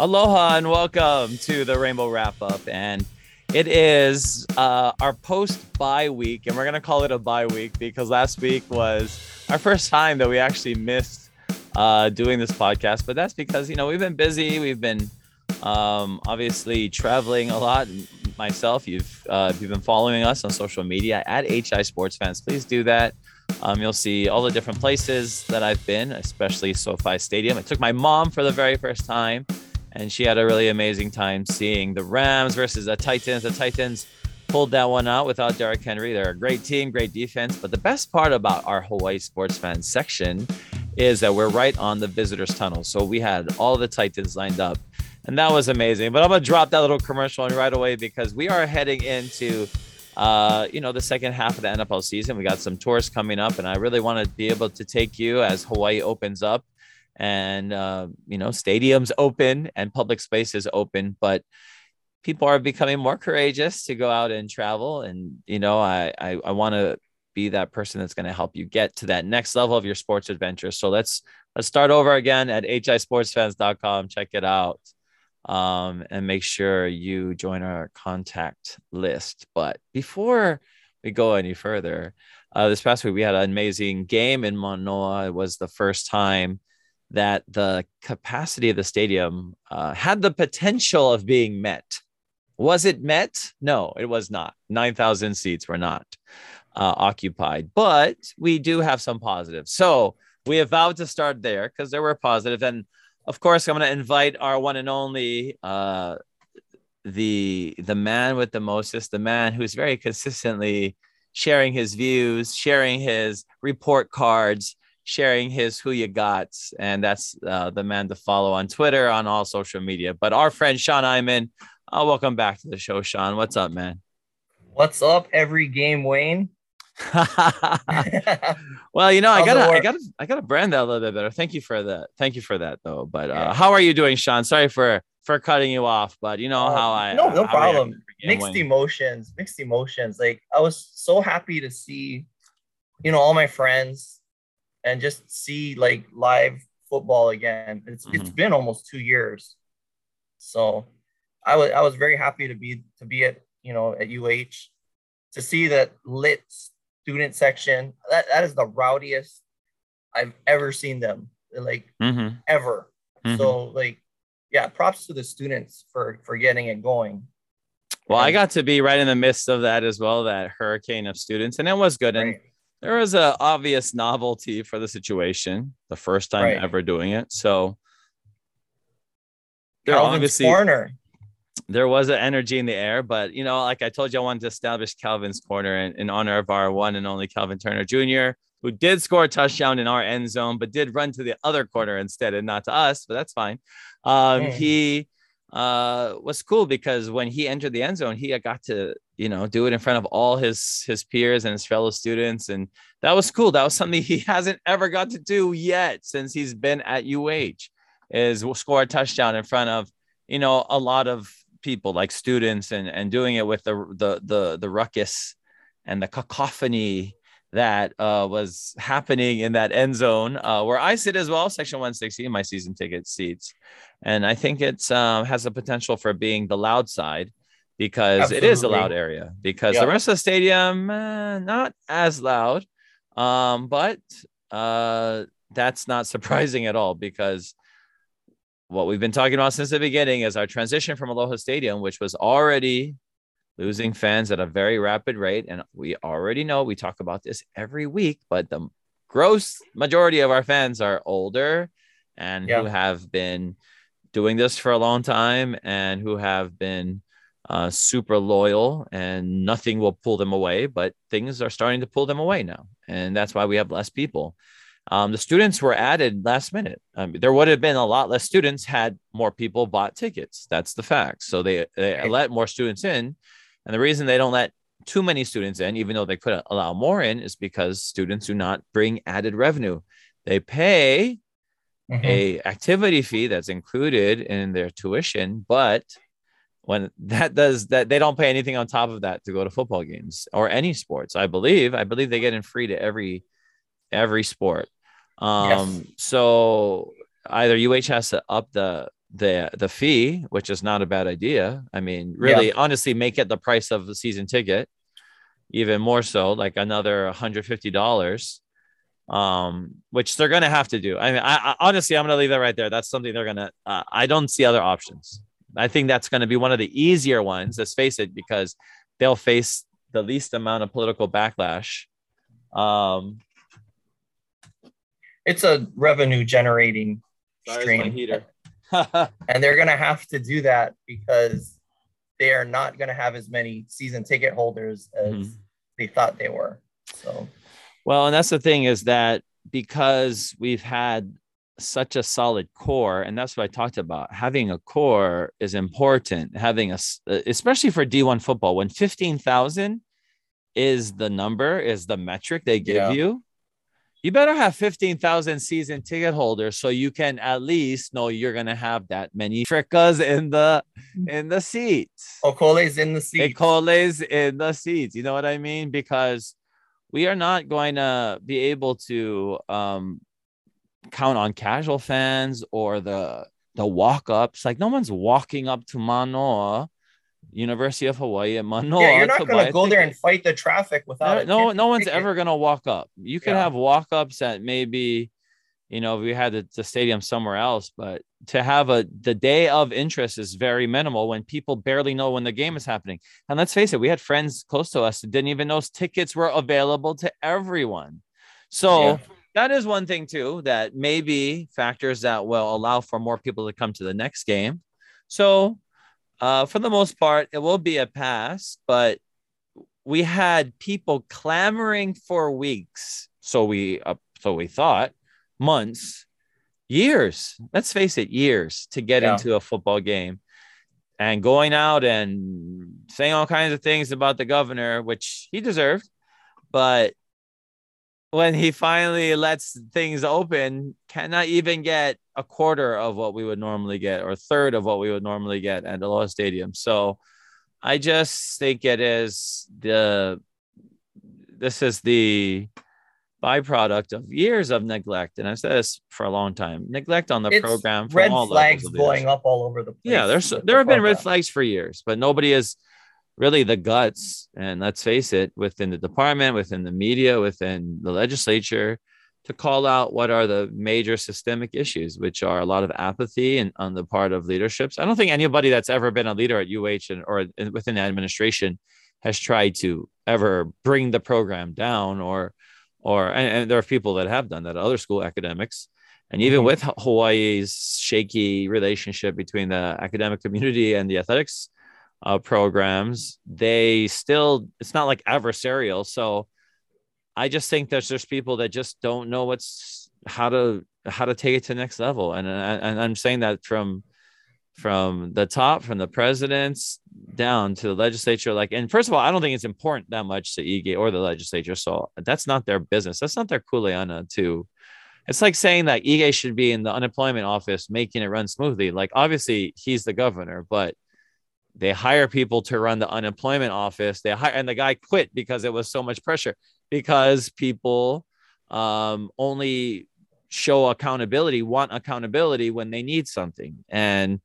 Aloha and welcome to the Rainbow Wrap Up. And it is uh, our post bye week, and we're going to call it a bye week because last week was our first time that we actually missed uh, doing this podcast. But that's because, you know, we've been busy. We've been um, obviously traveling a lot. Myself, you've uh, if you've been following us on social media at HI Sports Fans, please do that. Um, you'll see all the different places that I've been, especially SoFi Stadium. I took my mom for the very first time and she had a really amazing time seeing the Rams versus the Titans. The Titans pulled that one out without Derrick Henry. They're a great team, great defense. But the best part about our Hawaii sports fans section is that we're right on the visitors tunnel. So we had all the Titans lined up, and that was amazing. But I'm gonna drop that little commercial right away because we are heading into. Uh, you know, the second half of the NFL season, we got some tours coming up, and I really want to be able to take you as Hawaii opens up and uh, you know stadiums open and public spaces open but people are becoming more courageous to go out and travel. And you know i i, I want to be that person that's going to help you get to that next level of your sports adventure. So let's let's start over again at hisportsfans.com check it out um, and make sure you join our contact list. But before we go any further uh, this past week we had an amazing game in Manoa. It was the first time that the capacity of the stadium uh, had the potential of being met. Was it met? No, it was not. 9,000 seats were not uh, occupied, but we do have some positives. So we have vowed to start there because there were positives. And of course, I'm going to invite our one and only, uh, the the man with the mostest, the man who's very consistently sharing his views, sharing his report cards, sharing his who you got and that's uh, the man to follow on twitter on all social media. But our friend sean Iman, uh, welcome back to the show sean. What's up man? What's up every game wayne? Well you know i gotta i gotta i gotta brand that a little bit better. Thank you for that. Thank you for that though. But uh, yeah. how are you doing sean? Sorry for for cutting you off but you know uh, how i no no problem. mixed emotions mixed emotions. Like i was so happy to see you know all my friends and just see like live football again. It's mm-hmm. it's been almost two years, so I was I was very happy to be to be at you know at UH to see that lit student section. That that is the rowdiest I've ever seen them like mm-hmm. ever. Mm-hmm. So like yeah, props to the students for for getting it going. Well, I got to be right in the midst of that as well, that hurricane of students, and it was good. Right. And there was a obvious novelty for the situation, the first time right. ever doing it. So there Calvin's obviously corner. There was an energy in the air, but you know, like I told you, I wanted to establish Calvin's corner in, in honor of our one and only Calvin Turner Jr., who did score a touchdown in our end zone, but did run to the other corner instead and not to us, but that's fine. Um, mm. He uh, was cool because when he entered the end zone, he got to you know do it in front of all his his peers and his fellow students, and that was cool. That was something he hasn't ever got to do yet since he's been at UH. Is score a touchdown in front of you know a lot of people like students and and doing it with the the the the ruckus and the cacophony that uh, was happening in that end zone uh, where I sit as well, section 160, my season ticket seats. And I think it's um, has the potential for being the loud side because Absolutely. it is a loud area because yeah. the rest of the stadium, uh, not as loud. Um, but uh, that's not surprising at all because what we've been talking about since the beginning is our transition from Aloha Stadium, which was already losing fans at a very rapid rate. And we already know we talk about this every week, but the gross majority of our fans are older and yeah. who have been doing this for a long time and who have been uh, super loyal and nothing will pull them away, but things are starting to pull them away now. And that's why we have less people. Um, the students were added last minute. Um, there would have been a lot less students had more people bought tickets. That's the fact. So they, they let more students in and the reason they don't let too many students in, even though they could allow more in, is because students do not bring added revenue. They pay mm-hmm. a activity fee that's included in their tuition, but when that does that, they don't pay anything on top of that to go to football games or any sports. I believe. I believe they get in free to every every sport. Um, yes. so either UH has to up the the the fee, which is not a bad idea. I mean, really, yeah. honestly, make it the price of the season ticket, even more so, like another $150 um, which they're going to have to do. I mean, I, I honestly, I'm going to leave that right there. That's something they're going to, uh, I don't see other options. I think that's going to be one of the easier ones, let's face it, because they'll face the least amount of political backlash. Um, it's a revenue generating stream. heater. and they're going to have to do that because they are not going to have as many season ticket holders as mm-hmm. they thought they were. So well, and that's the thing is that because we've had such a solid core, and that's what I talked about. Having a core is important. Having a, especially for D1 football, when 15,000 is the number, is the metric they give yeah. you, you better have 15,000 season ticket holders so you can at least know you're going to have that many frickas in the in the seats. Okole's in the seats. Okole's in the seats. You know what I mean? Because we are not going to be able to um, count on casual fans or the the walk ups. Like no one's walking up to Manoa, University of Hawaii at Manoa. Yeah, you're not going to go there and fight the traffic without. No, no, no one's ticket. ever going to walk up. You can yeah. have walk ups at maybe you know, we had the, the, stadium somewhere else, but to have a the day of interest is very minimal when people barely know when the game is happening. And let's face it, we had friends close to us that didn't even know tickets were available to everyone. So yeah. that is one thing too that maybe factors that will allow for more people to come to the next game. So uh, for the most part, it will be a pass, but we had people clamoring for weeks. So we uh, so we thought months, years, let's face it, years to get yeah. into a football game and going out and saying all kinds of things about the governor, which he deserved. But when he finally lets things open, cannot even get a quarter of what we would normally get or a third of what we would normally get at the Aloha Stadium. So I just think it is the this is the byproduct of years of neglect. And I've said this for a long time: neglect on the it's program. Red flags going up all over the place. Yeah, there's there have been red flags for years, but nobody is really the guts. And let's face it, within the department, within the media, within the legislature, to call out what are the major systemic issues, which are a lot of apathy and on the part of leaderships. I don't think anybody that's ever been a leader at UH and or within the administration has tried to ever bring the program down or or and, and, there are people that have done that other school academics and even mm-hmm. with hawaii's shaky relationship between the academic community and the athletics uh, programs they still it's not like adversarial so i just think there's just people that just don't know what's how to how to take it to the next level and and i'm saying that from from the top, from the presidents down to the legislature. Like, and first of all, I don't think it's important that much to Ige or the legislature. So that's not their business. That's not their kuleana to. It's like saying that Ige should be in the unemployment office making it run smoothly. Like, obviously, he's the governor, but they hire people to run the unemployment office. They hire, and the guy quit because it was so much pressure because people um, only show accountability, want accountability when they need something. And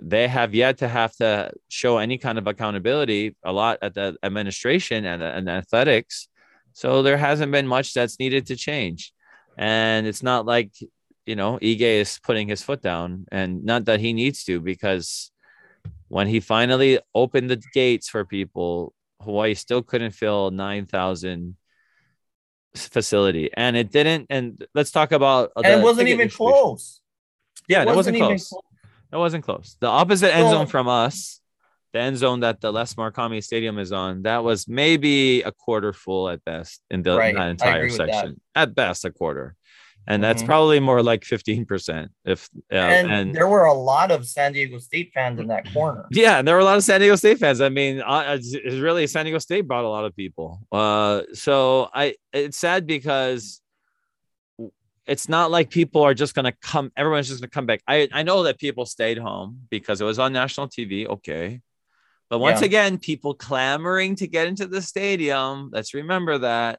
they have yet to have to show any kind of accountability a lot at the administration and, and athletics. So there hasn't been much that's needed to change. And it's not like, you know, Ige is putting his foot down and not that he needs to, because when he finally opened the gates for people, Hawaii still couldn't fill 9,000 facility and it didn't. And let's talk about, and it wasn't even close. Yeah, it, wasn't, wasn't close. close. It wasn't close. The opposite end zone from us, the end zone that the Les Murakami Stadium is on, that was maybe a quarter full at best in the right. that entire section. At best, a quarter. And that's mm-hmm. probably more like 15%. If uh, and, and, there were a lot of San Diego State fans in that corner. Yeah, and there were a lot of San Diego State fans. I mean, uh, it's really San Diego State brought a lot of people. Uh, so I it's sad because it's not like people are just going to come everyone's just going to come back I, I know that people stayed home because it was on national tv okay but once yeah. again people clamoring to get into the stadium let's remember that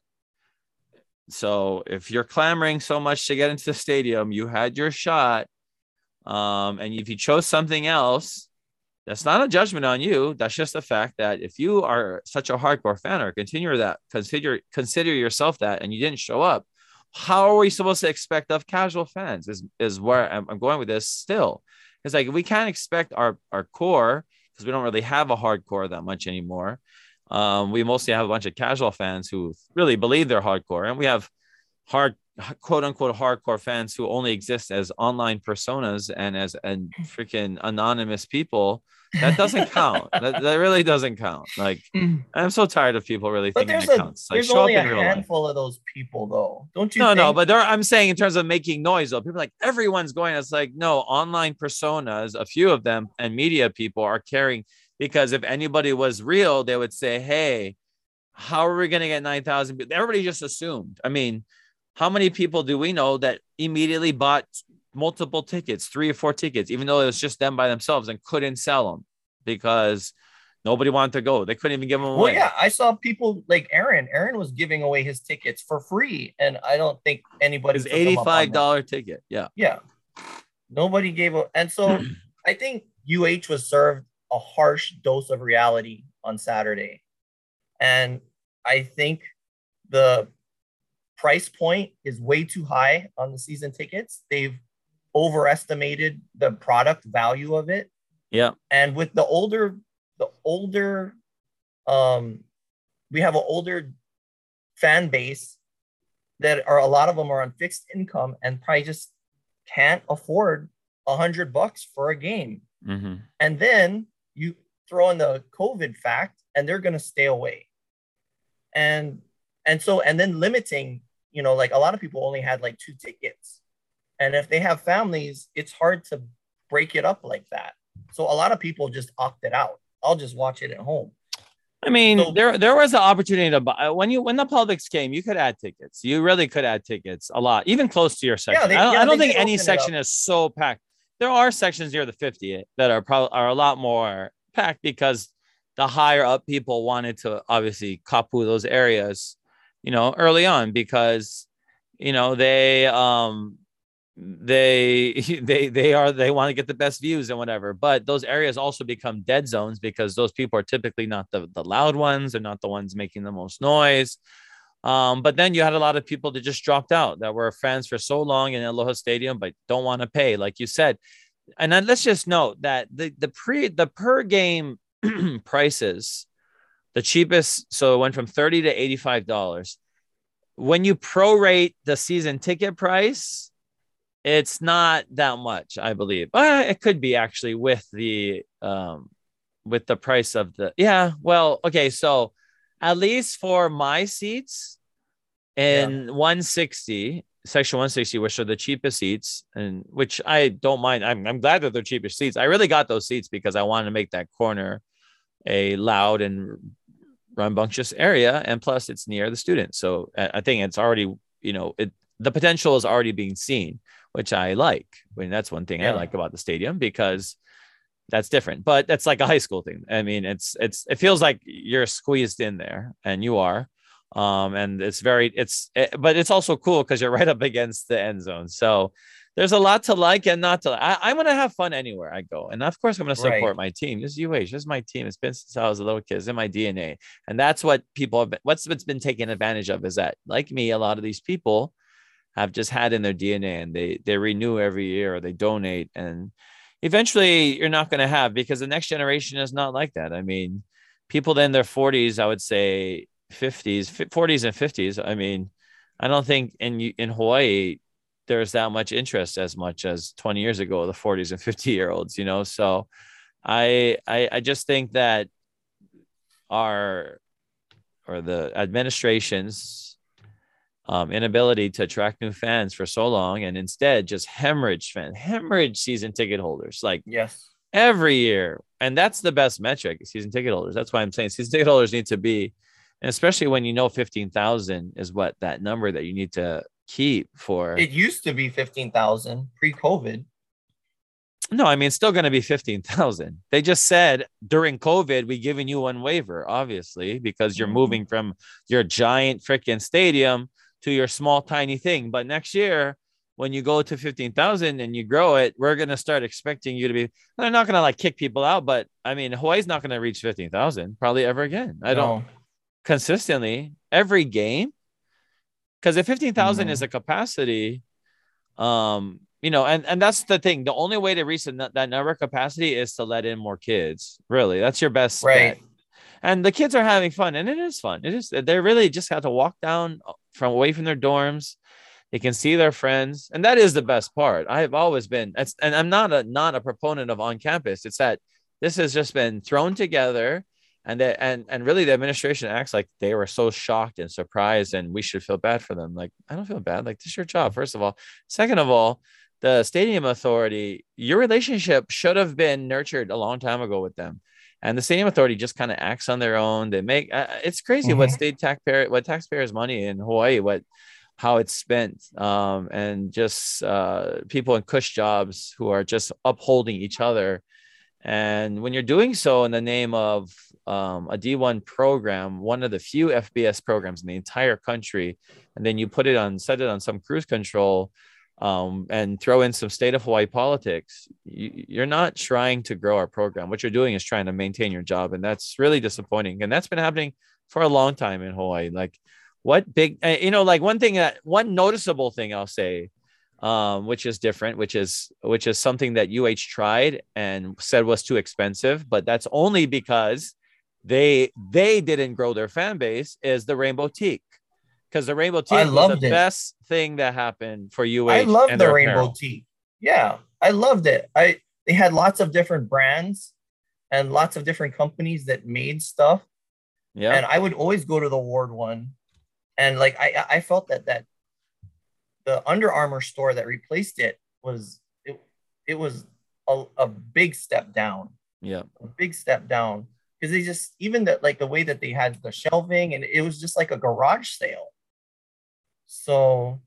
so if you're clamoring so much to get into the stadium you had your shot Um, and if you chose something else, that's not a judgment on you. That's just the fact that if you are such a hardcore fan or consider that, consider consider yourself that, and you didn't show up, how are we supposed to expect of casual fans? Is is where I'm, I'm going with this still. It's like we can't expect our our core because we don't really have a hardcore that much anymore. Um, we mostly have a bunch of casual fans who really believe they're hardcore, and we have hard quote unquote hardcore fans who only exist as online personas and as and freaking anonymous people that doesn't count that, that really doesn't count like mm. i'm so tired of people really but thinking there's it a, counts like there's only a handful life. of those people though don't you no think? no but there i'm saying in terms of making noise though people like everyone's going it's like no online personas a few of them and media people are carrying because if anybody was real they would say hey how are we going to get 9000 people? everybody just assumed i mean how many people do we know that immediately bought multiple tickets, three or four tickets, even though it was just them by themselves and couldn't sell them because nobody wanted to go. They couldn't even give them away. Well, yeah, I saw people like Aaron. Aaron was giving away his tickets for free, and I don't think anybody. His eighty-five dollar ticket. Yeah. Yeah. Nobody gave a, and so I think UH was served a harsh dose of reality on Saturday, and I think the price point is way too high on the season tickets. They've overestimated the product value of it. Yeah. And with the older, the older, um, we have an older fan base that are a lot of them are on fixed income and probably just can't afford a hundred bucks for a game. Mm-hmm. And then you throw in the COVID fact, and they're going to stay away. And and so and then limiting you know, like a lot of people only had like two tickets. And if they have families, it's hard to break it up like that. So a lot of people just opted out. I'll just watch it at home. I mean, so, there there was an opportunity to buy when you when the Publix came, you could add tickets. You really could add tickets a lot, even close to your section. Yeah, they, I don't, yeah, I don't think any section is so packed. There are sections near the 50 that are probably are a lot more packed because the higher up people wanted to obviously kapu those areas you know, early on because, you know, they, um, they they they are they want to get the best views and whatever. But those areas also become dead zones because those people are typically not the, the loud ones. They're not the ones making the most noise um, but then you had a lot of people that just dropped out that were fans for so long in Aloha Stadium, but don't want to pay, like you said. And then let's just note that the the pre the per game prices the cheapest, so it went from 30 to $85. When you prorate the season ticket price, it's not that much, I believe. But it could be actually with the um with the price of the yeah, well, okay, so at least for my seats in yeah. 160 section 160 which are the cheapest seats and which i don't mind I'm, I'm glad that they're cheapest seats i really got those seats because i wanted to make that corner a loud and rambunctious area, and plus it's near the students. So uh, I think it's already, you know, it the potential is already being seen, which I like. I mean, that's one thing yeah. I like about the stadium because that's different. But that's like a high school thing. I mean, it's it's it feels like you're squeezed in there, and you are. Um, and it's very it's it, but it's also cool because you're right up against the end zone. So there's a lot to like and not to. I, am gonna have fun anywhere I go, and of course I'm gonna support right. my team. This is UH. This is my team. It's been since I was a little kid. It's in my DNA, and that's what people have. Been, what's what's been taken advantage of is that, like me, a lot of these people have just had in their DNA, and they they renew every year or they donate, and eventually you're not gonna have because the next generation is not like that. I mean, people in their 40s, I would say 50s, 40s and 50s. I mean, I don't think in in Hawaii there's that much interest as much as 20 years ago the 40s and 50 year olds you know so I, I i just think that our or the administration's um, inability to attract new fans for so long and instead just hemorrhage fan hemorrhage season ticket holders like yes every year and that's the best metric season ticket holders that's why i'm saying season ticket holders need to be and especially when you know 15,000 is what that number that you need to keep for it used to be 15,000 pre-COVID. No, I mean it's still going to be 15,000. They just said during COVID we giving you one waiver obviously because you're mm-hmm. moving from your giant freaking stadium to your small tiny thing, but next year when you go to 15,000 and you grow it, we're going to start expecting you to be, they're not going to like kick people out, but I mean, Hawaii's not going to reach 15,000 probably ever again. I don't consistently every game. Cause if 15,000 mm-hmm. is a capacity, um, you know, and, and that's the thing. The only way to reach that, that number capacity is to let in more kids. Really, that's your best right. Bet. And the kids are having fun, and it is fun. It is. They really just have to walk down uh, from away from their dorms they can see their friends, and that is the best part. I have always been, and I'm not a not a proponent of on campus. It's that this has just been thrown together, and that and and really the administration acts like they were so shocked and surprised, and we should feel bad for them. Like I don't feel bad. Like this is your job, first of all. Second of all, the stadium authority, your relationship should have been nurtured a long time ago with them and the stadium authority just kind of acts on their own they make uh, it's crazy mm-hmm. what state taxpayer what taxpayers money in hawaii what how it's spent um, and just uh, people in cush jobs who are just upholding each other and when you're doing so in the name of um, a d1 program one of the few fbs programs in the entire country and then you put it on set it on some cruise control um, and throw in some state of hawaii politics you, you're not trying to grow our program. What you're doing is trying to maintain your job and that's really disappointing and that's been happening for a long time in hawaii. Like what big uh, you know like one thing that one noticeable thing i'll say um, which is different which is which is something that uh tried and said was too expensive but that's only because they they didn't grow their fan base is the rainbow teak because the rainbow teak was the it. best thing that happened for uh i love the rainbow teak yeah i loved it. I they had lots of different brands and lots of different companies that made stuff. Yeah and i would always go to the ward one. And like I I felt that that the Under Armour store that replaced it was it it was a, a big step down. Yeah, a big step down. Because they just even that like the way that they had the shelving and it was just like a garage sale. So,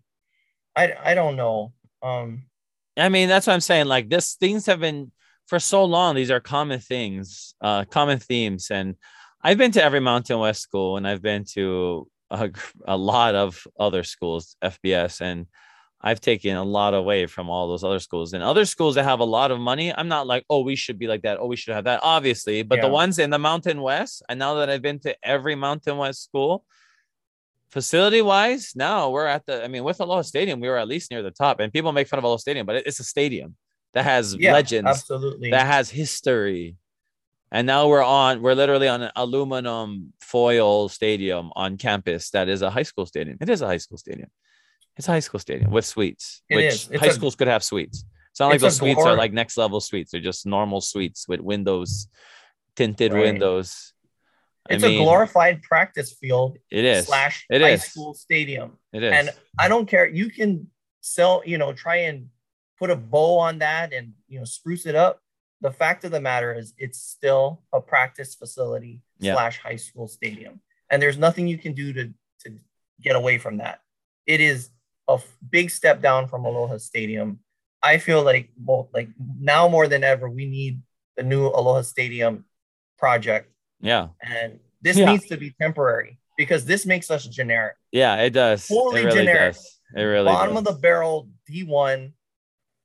I I don't know. Um, I mean that's what I'm saying. Like this, things have been for so long. These are common things, uh, common themes, and I've been to every Mountain West school, and I've been to a, a lot of other schools, FBS, and I've taken a lot away from all those other schools. And other schools that have a lot of money, I'm not like, oh, we should be like that. Oh, we should have that, obviously. But yeah. the ones in the Mountain West, and now that I've been to every Mountain West school, facility wise, now we're at the, I mean, with Aloha Stadium, we were at least near the top. And people make fun of Aloha Stadium, but it's a stadium that has yeah, legends, absolutely, that has history. And now we're on we're literally on an aluminum foil stadium on campus that is a high school stadium. It is a high school stadium. It's a high school stadium with suites it which high a, schools could have suites. It's not like those suites are like next level suites. They're just normal suites with windows tinted right. windows it's I mean, a glorified practice field it is. slash it high is. school stadium. It is. And i don't care. You can sell you know try and put a bow on that and you know spruce it up. The fact of the matter is it's still a practice facility yeah. slash high school stadium. And there's nothing you can do to to get away from that. It is a big step down from aloha stadium. I feel like well like now more than ever we need the new aloha stadium project yeah and this yeah. needs to be temporary because this makes us generic yeah it does fully it really generic does. it really bottom does. of the barrel d1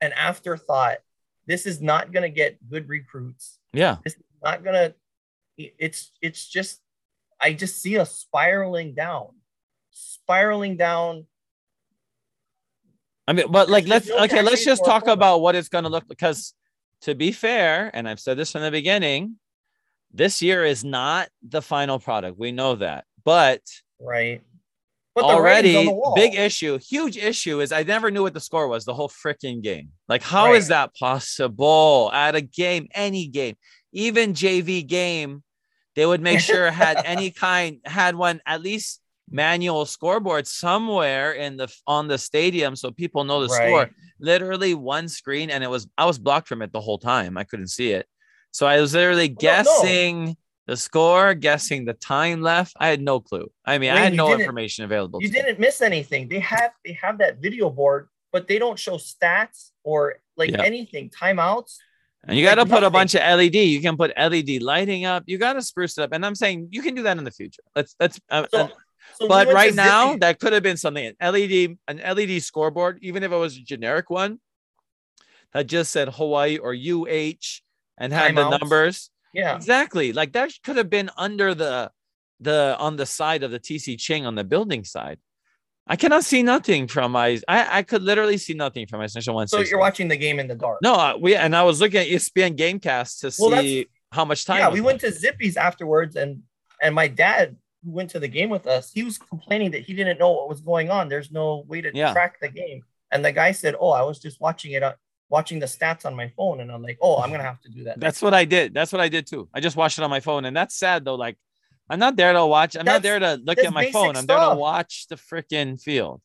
an afterthought this is not going to get good recruits. Yeah. It's not going to, it's, it's just, I just see us spiraling down, spiraling down. I mean, but like, let's, no okay, let's just talk about what it's going to look because to be fair, and I've said this from the beginning, this year is not the final product. We know that, but right but already big issue, huge issue is I never knew what the score was the whole freaking game. Like, how right. is that possible at a game, any game, even JV game? They would make sure had any kind had one at least manual scoreboard somewhere in the on the stadium so people know the right. score. Literally one screen, and it was I was blocked from it the whole time. I couldn't see it, so I was literally guessing. The score, guessing the time left. I had no clue. I mean, Wait, I had no information available. You didn't miss anything. They have they have that video board, but they don't show stats or like yep. anything, timeouts. And you got to put a bunch of LED. You can put LED lighting up. You got to spruce it up. And I'm saying you can do that in the future. Let's let's. Uh, so, uh, So but we right now, that could have been something an LED, an LED scoreboard, even if it was a generic one that just said Hawaii or UH and had the numbers. Yeah, exactly. Like that could have been under the the on the side of the TC Ching on the building side. I cannot see nothing from my. I, I could literally see nothing from my Central One. So you're watching the game in the dark. No, we and I was looking at ESPN GameCast to well, see how much time. Yeah, we went to Zippy's afterwards, and and my dad who went to the game with us, he was complaining that he didn't know what was going on. There's no way to yeah. track the game, and the guy said, "Oh, I was just watching it, uh, watching the stats on my phone," and I'm like, "Oh, I'm gonna have to do that." That's what I did. That's what I did too. I just watched it on my phone, and that's sad though. Like, I'm not there to watch. I'm that's, not there to look at my phone. I'm stuff. there to watch the freaking field.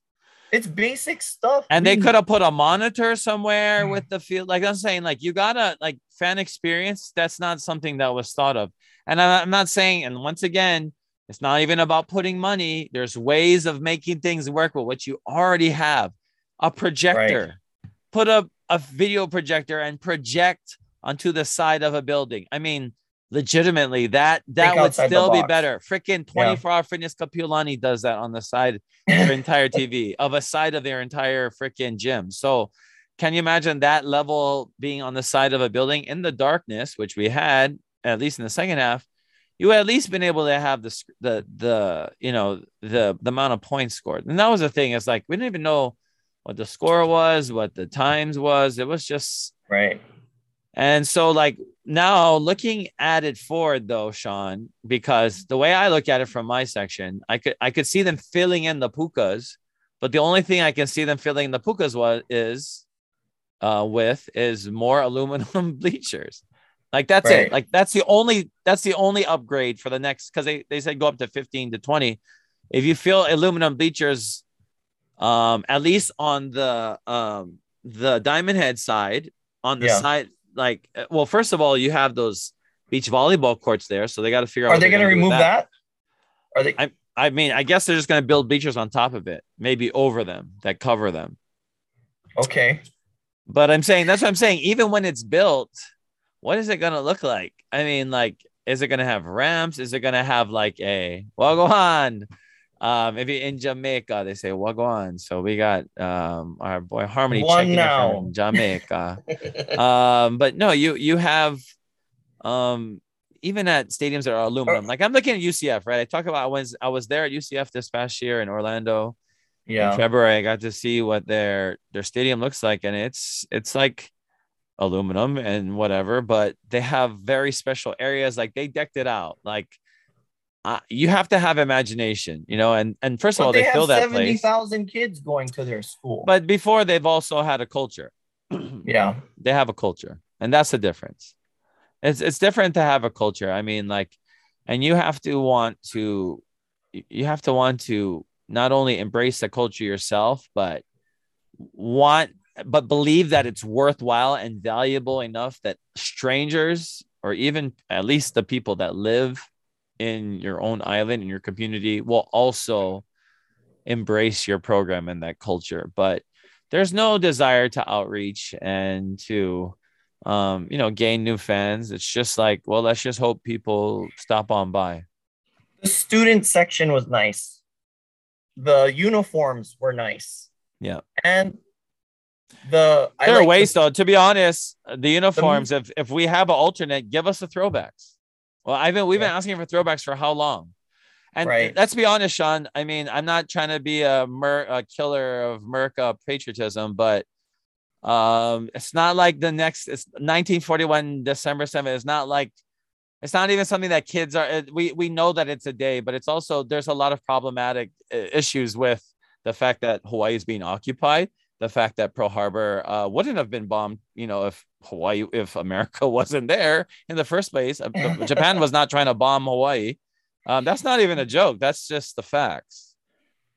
It's basic stuff. And they could have put a monitor somewhere mm. with the field. Like I'm saying, like you gotta like fan experience. That's not something that was thought of. And I'm not saying, and once again, it's not even about putting money. There's ways of making things work with what you already have. A projector. Right. Put a, a video projector and project onto the side of a building. I mean, legitimately that that Think would still be better. Freaking 24 yeah. hour fitness Kapiolani does that on the side of their entire tv of a side of their entire freaking gym. So can you imagine that level being on the side of a building in the darkness which we had at least in the second half? You would at least been able to have the the the you know the the amount of points scored. And that was the thing it's like we didn't even know what the score was what the times was it was just right and so, like now looking at it forward though, Sean, because the way I look at it from my section, I could I could see them filling in the pukas, but the only thing I can see them filling in the pukas was is uh with is more aluminum bleachers. Like that's right. it. Like that's the only that's the only upgrade for the next because they, they said go up to 15 to 20. If you fill aluminum bleachers, um, at least on the um the diamond head side, on the yeah. side like uh, well first of all you have those beach volleyball courts there so they got to figure out are they going to remove that. that. are they I, I mean i guess they're just going to build bleachers on top of it maybe over them that cover them okay but i'm saying that's what i'm saying even when it's built what is it going to look like i mean like is it going to have ramps is it going to have like a well go on um, if you're in Jamaica, they say Wagwan. So we got um, our boy Harmony One checking now. from Jamaica. um, but no, you you have um, even at stadiums that are aluminum. Like I'm looking at UCF, right? I talk about when I was there at UCF this past year in Orlando. Yeah. In February, I got to see what their their stadium looks like, and it's it's like aluminum and whatever, but they have very special areas. Like they decked it out, like uh, you have to have imagination, you know, and and first of all, they, they fill that 70, place. thousand kids going to their school. But before, they've also had a culture. yeah, they have a culture, and that's the difference. It's it's different to have a culture. I mean, like, and you have to want to, you have to want to not only embrace the culture yourself, but want, but believe that it's worthwhile and valuable enough that strangers or even at least the people that live in your own island in your community will also embrace your program and that culture. But there's no desire to outreach and to um, you know gain new fans. It's just like well let's just hope people stop on by. The student section was nice. The uniforms were nice. Yeah. And the there are ways the, though to be honest. The uniforms the, if if we have an alternate give us the throwbacks well, I've been we've yeah. been asking for throwbacks for how long? And right. let's be honest, Sean. I mean, I'm not trying to be a, mer- a killer of Merca patriotism, but um, it's not like the next. It's 1941 December 7th. It's not like it's not even something that kids are. We we know that it's a day, but it's also there's a lot of problematic uh, issues with the fact that Hawaii is being occupied the fact that Pearl Harbor uh, wouldn't have been bombed, you know, if Hawaii, if America wasn't there in the first place. Uh, Japan was not trying to bomb Hawaii. Um, that's not even a joke. That's just the facts.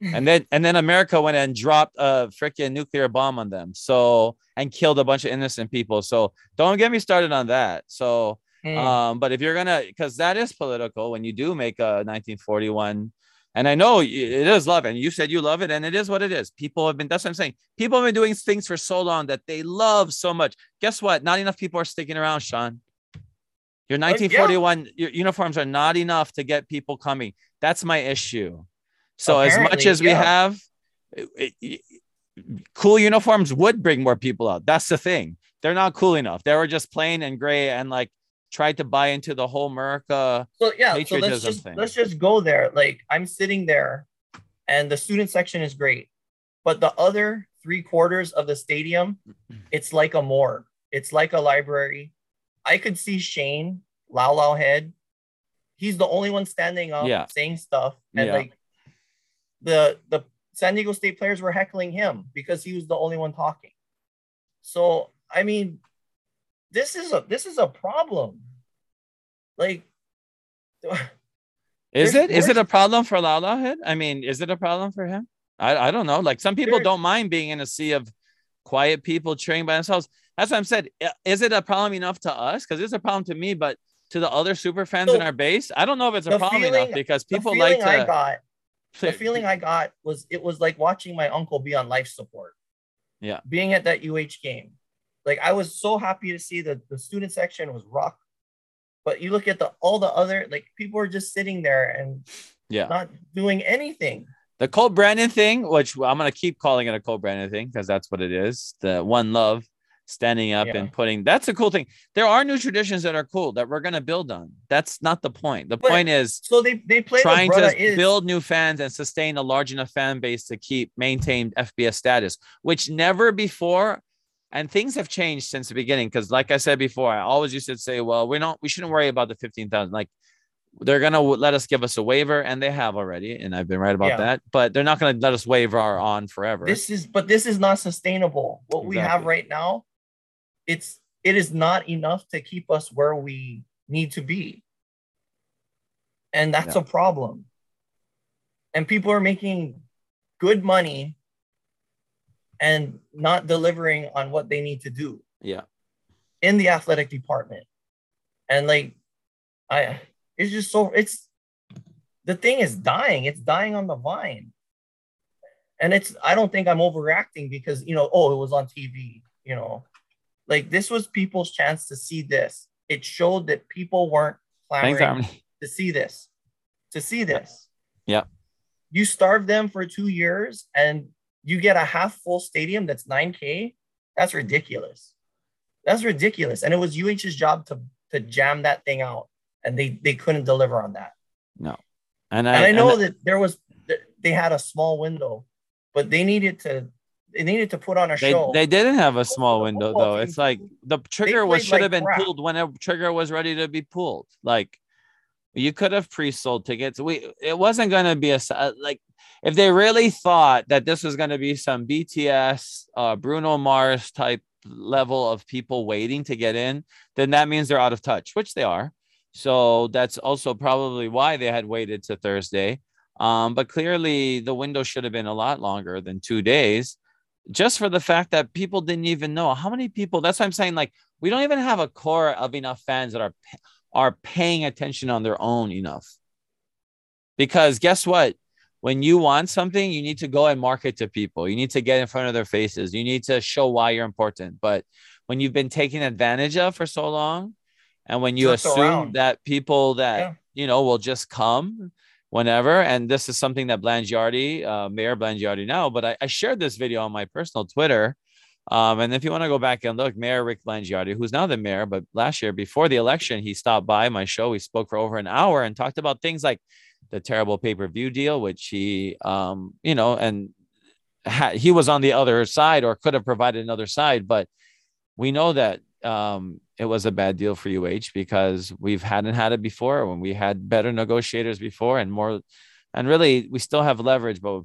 And then and then America went and dropped a freaking nuclear bomb on them. So and killed a bunch of innocent people. So don't get me started on that. So mm. um, but if you're gonna because that is political when you do make a 1941 and I know it is love, and you said you love it, and it is what it is. People have been, that's what I'm saying. People have been doing things for so long that they love so much. Guess what? Not enough people are sticking around, Sean. Your 1941 uh, yeah. your uniforms are not enough to get people coming. That's my issue. So as much as we have, it- it- cool uniforms would bring more people out. That's the thing. They're not cool enough. They were just plain and gray and like tried to buy into the whole America. So yeah, so let's just thing. let's just go there. Like I'm sitting there, and the student section is great, but the other three quarters of the stadium, it's like a morgue. It's like a library. I could see Shane Lau Lau Head. He's the only one standing up, Yeah. saying stuff, and Yeah. like the the San Diego State players were heckling him because he was the only one talking. So I mean, this is a this is a problem. Like, Is it? Is it a problem for Lala Head? I mean, is it a problem for him? I, I don't know. Like some people don't mind being in a sea of quiet people cheering by themselves. That's what I'm said. Is it a problem enough to us? Because it's a problem to me, but to the other super fans in our base, I don't know if it's a problem feeling- enough because the people feeling like to. I got the feeling I got was it was like watching my uncle be on life support. Yeah. Being at that UH game. Like I was so happy to see that the student section was rock. But you look at the all the other like people are just sitting there and yeah. not doing anything. The Colt Brennan thing, which I'm gonna keep calling it a Colt Brennan thing because that's what it is. The one love standing up Yeah. and putting that's a cool thing. There are new traditions that are cool that we're gonna build on. That's not the point. The But point is So they they play trying to is build new fans and sustain a large enough fan base to keep maintained FBS status, which never before. And things have changed since the beginning because, like I said before, I always used to say, "Well, we're not we shouldn't worry about the fifteen thousand. Like, they're gonna let us give us a waiver, and they have already, and I've been right about Yeah. that. But they're not gonna let us waiver our on forever. this is but this is not sustainable. What we have right now, it's it is not enough to keep us where we need to be. And that's Yeah. a problem. And people are making good money and not delivering on what they need to do yeah, in the athletic department. And like I it's just so it's the thing is dying. It's dying on the vine. And it's I don't think I'm overreacting because you know, oh, it was on TV, you know. Like this was people's chance to see this. It showed that people weren't thanks, clamoring Harmony. to see this. To see this. Yeah. You starve them for 2 years and you get a half full stadium that's 9k. That's ridiculous. That's ridiculous. And it was UH's job to to jam that thing out and they they couldn't deliver on that. No, And I, I know and that there was they had a small window, but they needed to they needed to put on a they, show. they didn't have a small window though. It's like the trigger was should have been crap. pulled when a trigger was ready to be pulled. Like you could have pre-sold tickets. We it wasn't going to be a uh, like if they really thought that this was going to be some BTS, uh, Bruno Mars type level of people waiting to get in, then that means they're out of touch, which they are. So that's also probably why they had waited to Thursday. Um, but clearly the window should have been a lot longer than two days just for the fact that people didn't even know how many people that's what i'm saying like we don't even have a core of enough fans that are are paying attention on their own enough because guess what when you want something you need to go and market to people you need to get in front of their faces you need to show why you're important but when you've been taken advantage of for so long and when you Jerked assume around. that people that Yeah. you know will just come whenever. And this is something that Blangiardi, uh, Mayor Blangiardi now, but I, I shared this video on my personal Twitter. Um, and if you want to go back and look, Mayor Rick Blangiardi, who's now the mayor, but last year before the election, he stopped by my show. We spoke for over an hour and talked about things like the terrible pay-per-view deal, which he, um, you know, and ha- he was on the other side or could have provided another side, but we know that um, it was a bad deal for UH because we've hadn't had it before when we had better negotiators before and more, and really we still have leverage, but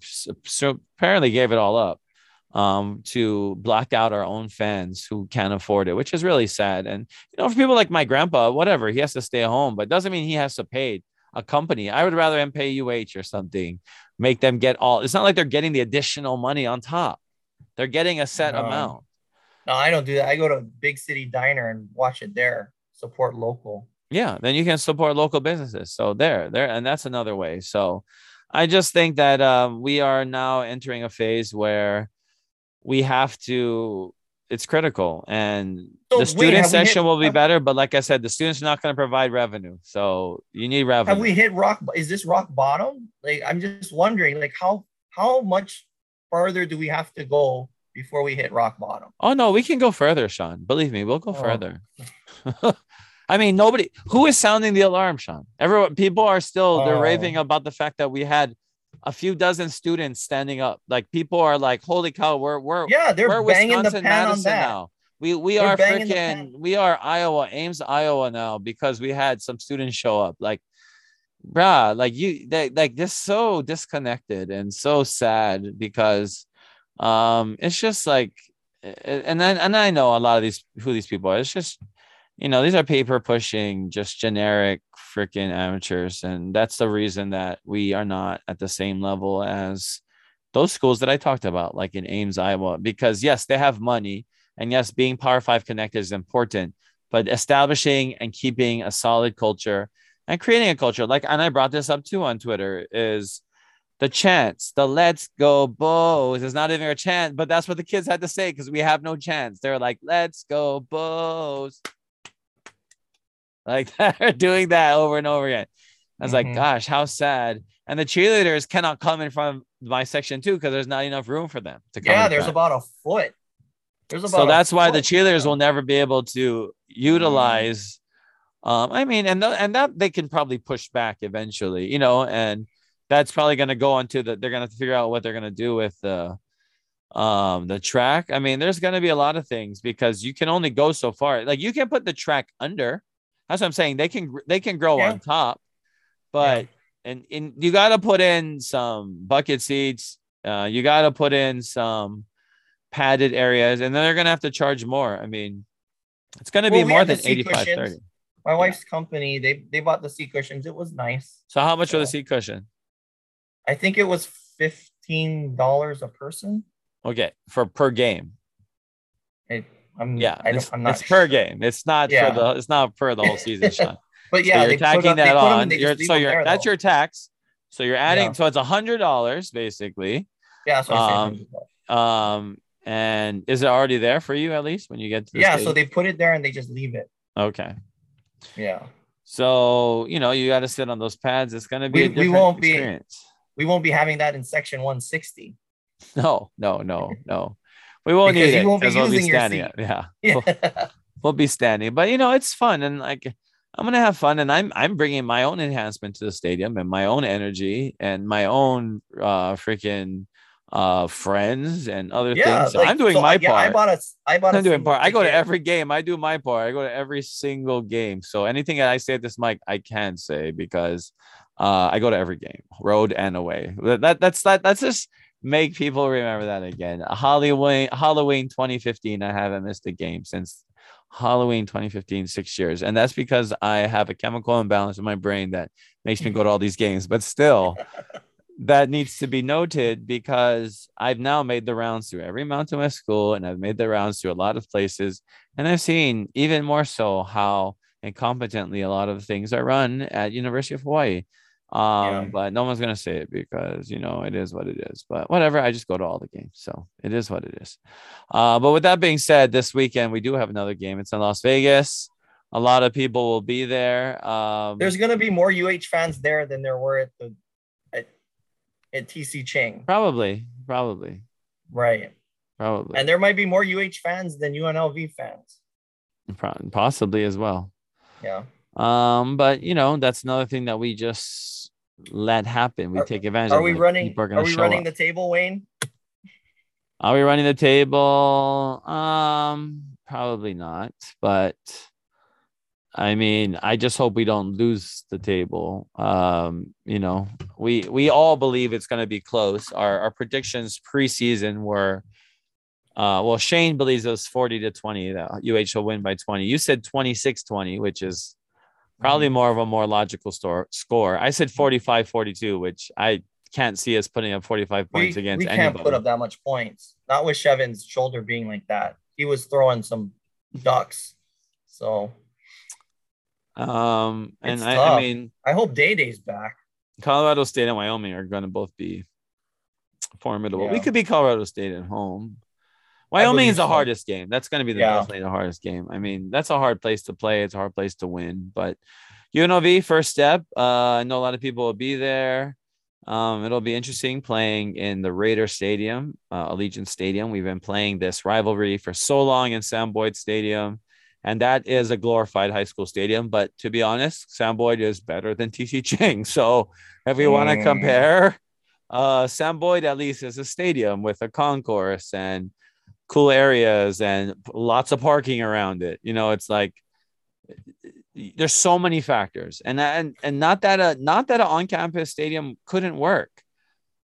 apparently gave it all up um, to block out our own fans who can't afford it, which is really sad. And you know, for people like my grandpa, whatever, he has to stay home, but doesn't mean he has to pay a company. I would rather him pay UH or something, make them get all. It's not like they're getting the additional money on top; they're getting a set No. amount. no, I don't do that. I go to a big city diner and watch it there. Support local. yeah then you can support local businesses so there there and that's another way so i just think that um, we are now entering a phase where we have to it's critical and So, the student section hit- will be have- better but like i said the students are not going to provide revenue so you need revenue Have we hit rock? Is this rock bottom? Like, I'm just wondering, like, how how much farther do we have to go before we hit rock bottom? oh no we can go further sean believe me we'll go Oh. further i mean nobody who is sounding the alarm sean everyone people are still they're Oh. raving about the fact that we had a few dozen students standing up like people are like holy cow we're we're Yeah, they're we're banging Wisconsin the pan on that. now. We we They're are freaking we are Iowa, Ames, Iowa now because we had some students show up. Like, bruh, like you they, like this so disconnected and so sad because um it's just like and then and I know a lot of these who these people are. It's just you know, these are paper pushing, just generic freaking amateurs. And that's the reason that we are not at the same level as those schools that I talked about, like in Ames, Iowa, because yes, they have money. And yes, being Power Five connected is important, but establishing and keeping a solid culture and creating a culture, like, and I brought this up too on Twitter, is the chance, the let's go bows is not even a chance, but that's what the kids had to say because we have no chance. They're like, let's go bows. Like they're doing that over and over again. I was like, Mhm. gosh, how sad. And the cheerleaders cannot come in front of my section too because there's not enough room for them to come. Yeah, there's front. about a foot. There's about so that's why the cheerleaders will never be able to utilize. Um, I mean, and th- and that they can probably push back eventually, you know, and that's probably going to go onto the. They're going to to figure out what they're going to do with the, um, the track. I mean, there's going to be a lot of things because you can only go so far. Like you can put the track under. That's what I'm saying. They can they can grow Yeah. on top, but and and you got to put in some bucket seats. Uh, you got to put in some padded areas, and then they're gonna have to charge more. I mean, it's gonna be Well, we more than eighty five thirty. My wife's company, they they bought the seat cushions. It was nice. So how much for the seat cushion? I think it was fifteen dollars a person. Okay, for per game. It, I'm Yeah, it's, don't, I'm not it's per game. It's not Yeah. for the. It's not per the whole season, Sean. But So yeah, you're they tacking up- that on. You're, so you're there, that's though. your tax. So you're adding. Yeah. So it's a hundred dollars basically. yeah. So um, Um, and is it already there for you at least when you get to? The yeah. So they put it there and they just leave it. Okay. Yeah. So you know you got to sit on those pads. It's gonna be We- a we won't be- We won't be having that in section 160. No, no, no, no. We won't Because need it won't be because we'll be standing. Up. Yeah, Yeah. we'll be standing. But you know, it's fun and like I'm gonna have fun, and I'm I'm bringing my own enhancement to the stadium and my own energy and my own uh freaking uh friends and other yeah. things. So like, I'm doing so, my yeah, part. I bought a. I bought. I'm a doing part. I go to every game. I do my part. I go to every single game. So anything that I say at this mic, I can say because uh, I go to every game, road and away. That, that that's that that's just make people remember that again. Halloween Halloween 2015. I haven't missed a game since Halloween 2015, six years, and that's because I have a chemical imbalance in my brain that makes me go to all these games. But still. That needs to be noted because I've now made the rounds through every Mountain West school and I've made the rounds through a lot of places. And I've seen even more so how incompetently a lot of things are run at University of Hawaii. Um, Yeah. but no one's gonna say it because you know it is what it is. But whatever, I just go to all the games, so it is what it is. Uh, but with that being said, this weekend we do have another game. It's in Las Vegas. A lot of people will be there. Um, There's gonna be more UH fans there than there were at the at, at TC Ching. probably, probably, Right. probably, And there might be more UH fans than UNLV fans. Possibly as well. Yeah. Um, but you know, that's another thing that we just let happen. We Are- take advantage Are of. we running are are we running up. the table, Wayne? Are we running the table? Um, probably not, but I mean, I just hope we don't lose the table. Um, you know, we we all believe it's going to be close. Our our predictions preseason were uh well Shane believes it was 40 to 20 that UH will win by 20. You said 26-20, which is probably Mm-hmm. more of a more logical store, score. I said 45-42, which I can't see us putting up 45 We, points against we can't anybody. put up that much points. Not with Chevan's shoulder being like that. He was throwing some ducks. So Um, and I, I mean, I hope Dae Dae's back. Colorado State and Wyoming are going to both be formidable. We could be Colorado State at home. Wyoming is the so. hardest game. That's going to be the yeah. definitely the hardest game. I mean, that's a hard place to play. It's a hard place to win. But UNLV first step. Uh, I know a lot of people will be there. Um, it'll be interesting playing in the Raider Stadium, uh, Allegiant Stadium. We've been playing this rivalry for so long in Sam Boyd Stadium, and that is a glorified high school stadium. But to be honest, Sam Boyd is better than TC Ching. So if we want to mm. compare, uh, Sam Boyd at least is a stadium with a concourse and cool areas and lots of parking around it. You know, it's like there's so many factors, and and and not that a not that an on-campus stadium couldn't work.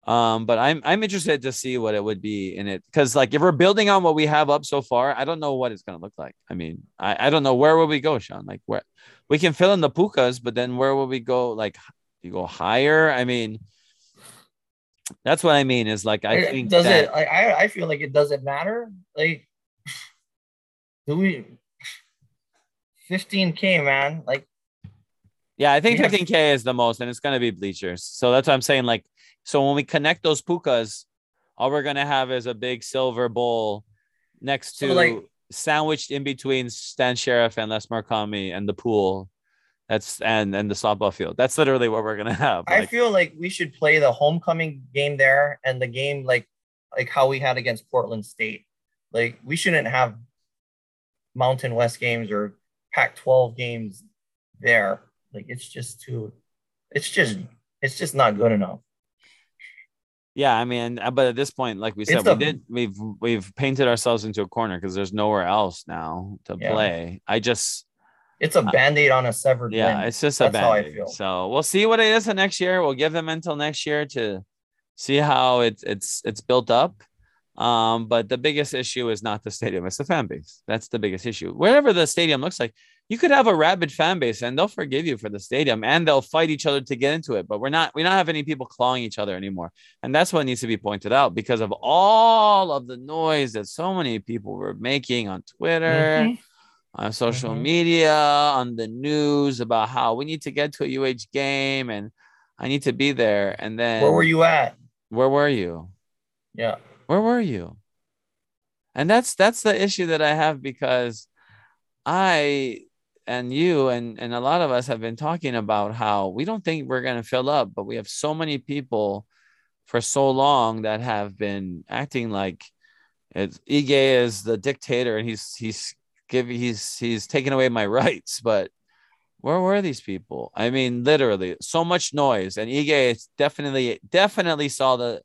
Um, but I'm I'm interested to see what it would be in it because like if we're building on what we have up so far, I don't know what it's gonna look like. I mean, I, I don't know where will we go, Sean. Like where we can fill in the pukas, but then where will we go? Like you go higher? I mean, that's what I mean. Is like I think does that, it? Like, I I feel like it doesn't matter. Like, do we? 15k, man. Like, yeah, I think 15k is the most, and it's gonna be bleachers. So that's what I'm saying. Like, so when we connect those pukas, all we're gonna have is a big silver bowl next to so like, sandwiched in between Stan Sheriff and Les Murakami and the pool that's and and the softball field. That's literally what we're gonna have. I feel like we should play the homecoming game there and the game like like how we had against Portland State. Like we shouldn't have Mountain West games or Pac-12 games there. Like it's just too. It's just it's just not good enough. Yeah, I mean, uh, but at this point, like we said, the, we did we've we've painted ourselves into a corner because there's nowhere else now to yeah. play. I just it's a band-aid on a severed yeah it's just a band-aid. so we'll see what it is the next year. We'll give them until next year to see how it's it's it's built up. Um, but the biggest issue is not the stadium it's the fan base. That's the biggest issue. Wherever the stadium looks like you could have a rabid fan base and they'll forgive you for the stadium and they'll fight each other to get into it but we're not we don't have any people clawing each other anymore. And that's what needs to be pointed out because of all of the noise that so many people were making on twitter. Mm-hmm on social mm-hmm. media, on the news about how we need to get to a UH game and I need to be there. And then where were you at? Where were you? Yeah. Where were you? And that's that's the issue that I have because I and you and, and a lot of us have been talking about how we don't think we're going to fill up, but we have so many people for so long that have been acting like it's Ige is the dictator and he's he's give he's he's taken away my rights, but where were these people? I mean, literally, so much noise. And Ige definitely definitely saw the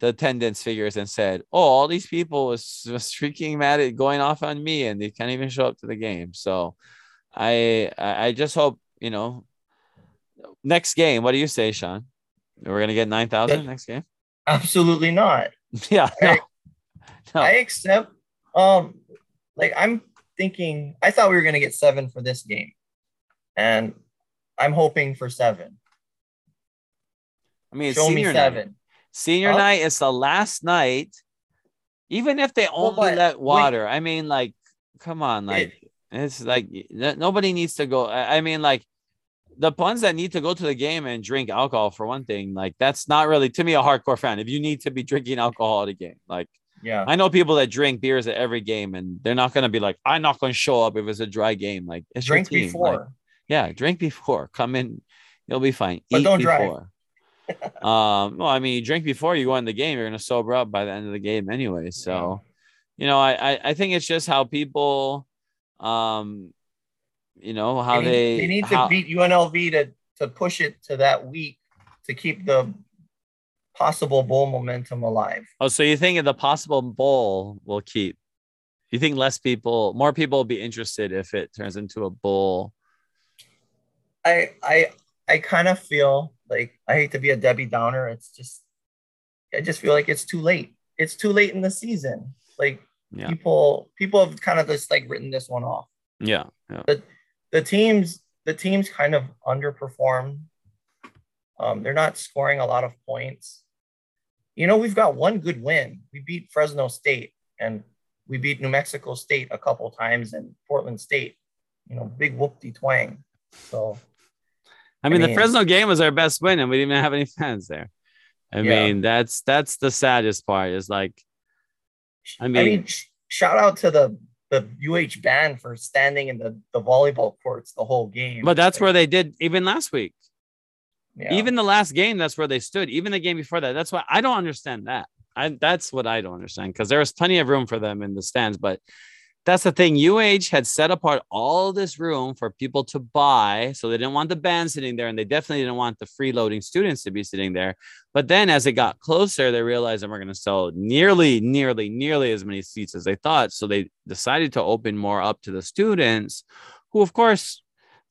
the attendance figures and said, "Oh, all these people was, was freaking mad at going off on me, and they can't even show up to the game." So, I I just hope you know. Next game, what do you say, Sean? We're gonna get nine thousand next game. Absolutely not. Yeah, no. I, no. I accept. Um, like I'm thinking I thought we were going to get seven for this game, and I'm hoping for seven. I mean, show me seven. Night. Senior night is the last night. Even if they only well, let water, wait, I mean, like, come on, like, it, it's like nobody needs to go. I mean, like, the ones that need to go to the game and drink alcohol for one thing, like, that's not really to me a hardcore fan. If you need to be drinking alcohol at a game, like, yeah. I know people that drink beers at every game and they're not going to be like, I'm not going to show up if it's a dry game. Like, it's drink before. Like, yeah. Drink before. Come in. You'll be fine. But Eat don't before. drive. um, well, I mean, you drink before you go in the game, you're going to sober up by the end of the game anyway. So, yeah. you know, I, I, I think it's just how people, um, you know, how they, they, they need how, to beat UNLV to, to push it to that week to keep the possible bowl momentum alive. Oh, so you think the possible bowl will keep? You think less people, more people will be interested if it turns into a bowl? I I I kind of feel like I hate to be a Debbie Downer. It's just I just feel like it's too late. It's too late in the season. Like yeah. people people have kind of just like written this one off. Yeah. yeah. The the teams the teams kind of underperform. Um, they're not scoring a lot of points you know, we've got one good win. We beat Fresno State and we beat New Mexico State a couple times and Portland State, you know, big whoop de twang. So, I mean, I mean, the Fresno game was our best win and we didn't even have any fans there. I yeah. mean, that's that's the saddest part is like I mean, I mean sh- shout out to the the UH band for standing in the, the volleyball courts the whole game. But that's like, where they did even last week. Even the last game, that's where they stood. Even the game before that. That's why I don't understand that. I that's what I don't understand because there was plenty of room for them in the stands, but that's the thing. UH had set apart all this room for people to buy. So they didn't want the band sitting there, and they definitely didn't want the freeloading students to be sitting there. But then as it got closer, they realized that we're going to sell nearly, nearly, nearly as many seats as they thought. So they decided to open more up to the students, who, of course,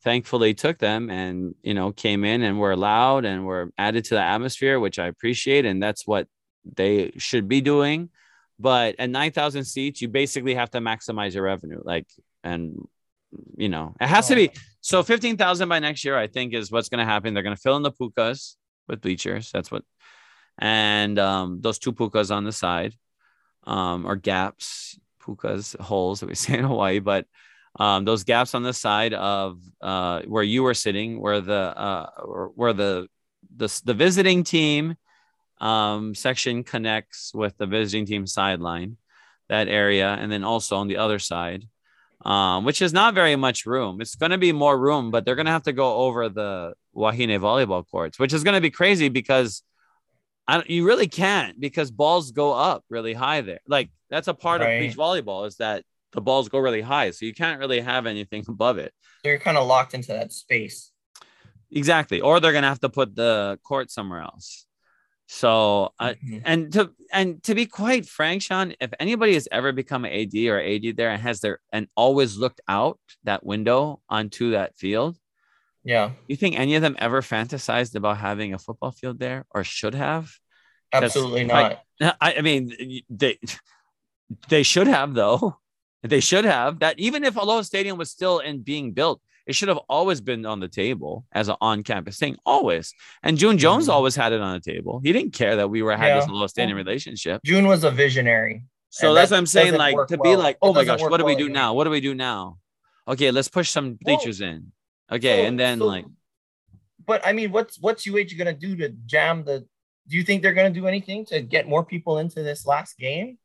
thankfully took them and you know came in and were allowed and were added to the atmosphere, which I appreciate. And that's what they should be doing but at 9,000 seats, you basically have to maximize your revenue. Like, and you know, it has to be so 15,000 by next year, I think is what's going to happen. They're going to fill in the pukas with bleachers. That's what, and um, those two pukas on the side um, or gaps, pukas, holes that we say in Hawaii, but um, those gaps on the side of uh, where you were sitting, where the uh, where the the the visiting team um, section connects with the visiting team sideline, that area, and then also on the other side, um, which is not very much room. It's going to be more room, but they're going to have to go over the Wahine volleyball courts, which is going to be crazy because I, you really can't because balls go up really high there. Like that's a part right. of beach volleyball is that the balls go really high, so you can't really have anything above it. You're kind of locked into that space. Exactly, or they're gonna have to put the court somewhere else. So, uh, mm-hmm. and to and to be quite frank, Sean, if anybody has ever become an AD or AD there and has their and always looked out that window onto that field, yeah, you think any of them ever fantasized about having a football field there or should have? Absolutely not. I, I mean, they they should have though. They should have that. Even if Aloha Stadium was still in being built, it should have always been on the table as an on-campus thing, always. And June Jones mm-hmm. always had it on the table. He didn't care that we were having yeah. this low standing relationship. June was a visionary. So that's that what I'm saying. Like to well. be like, oh my gosh, what do we do now? What do we do now? Okay, let's push some bleachers well, in. Okay, so, and then so, like. But I mean, what's what's UH gonna do to jam the? Do you think they're gonna do anything to get more people into this last game?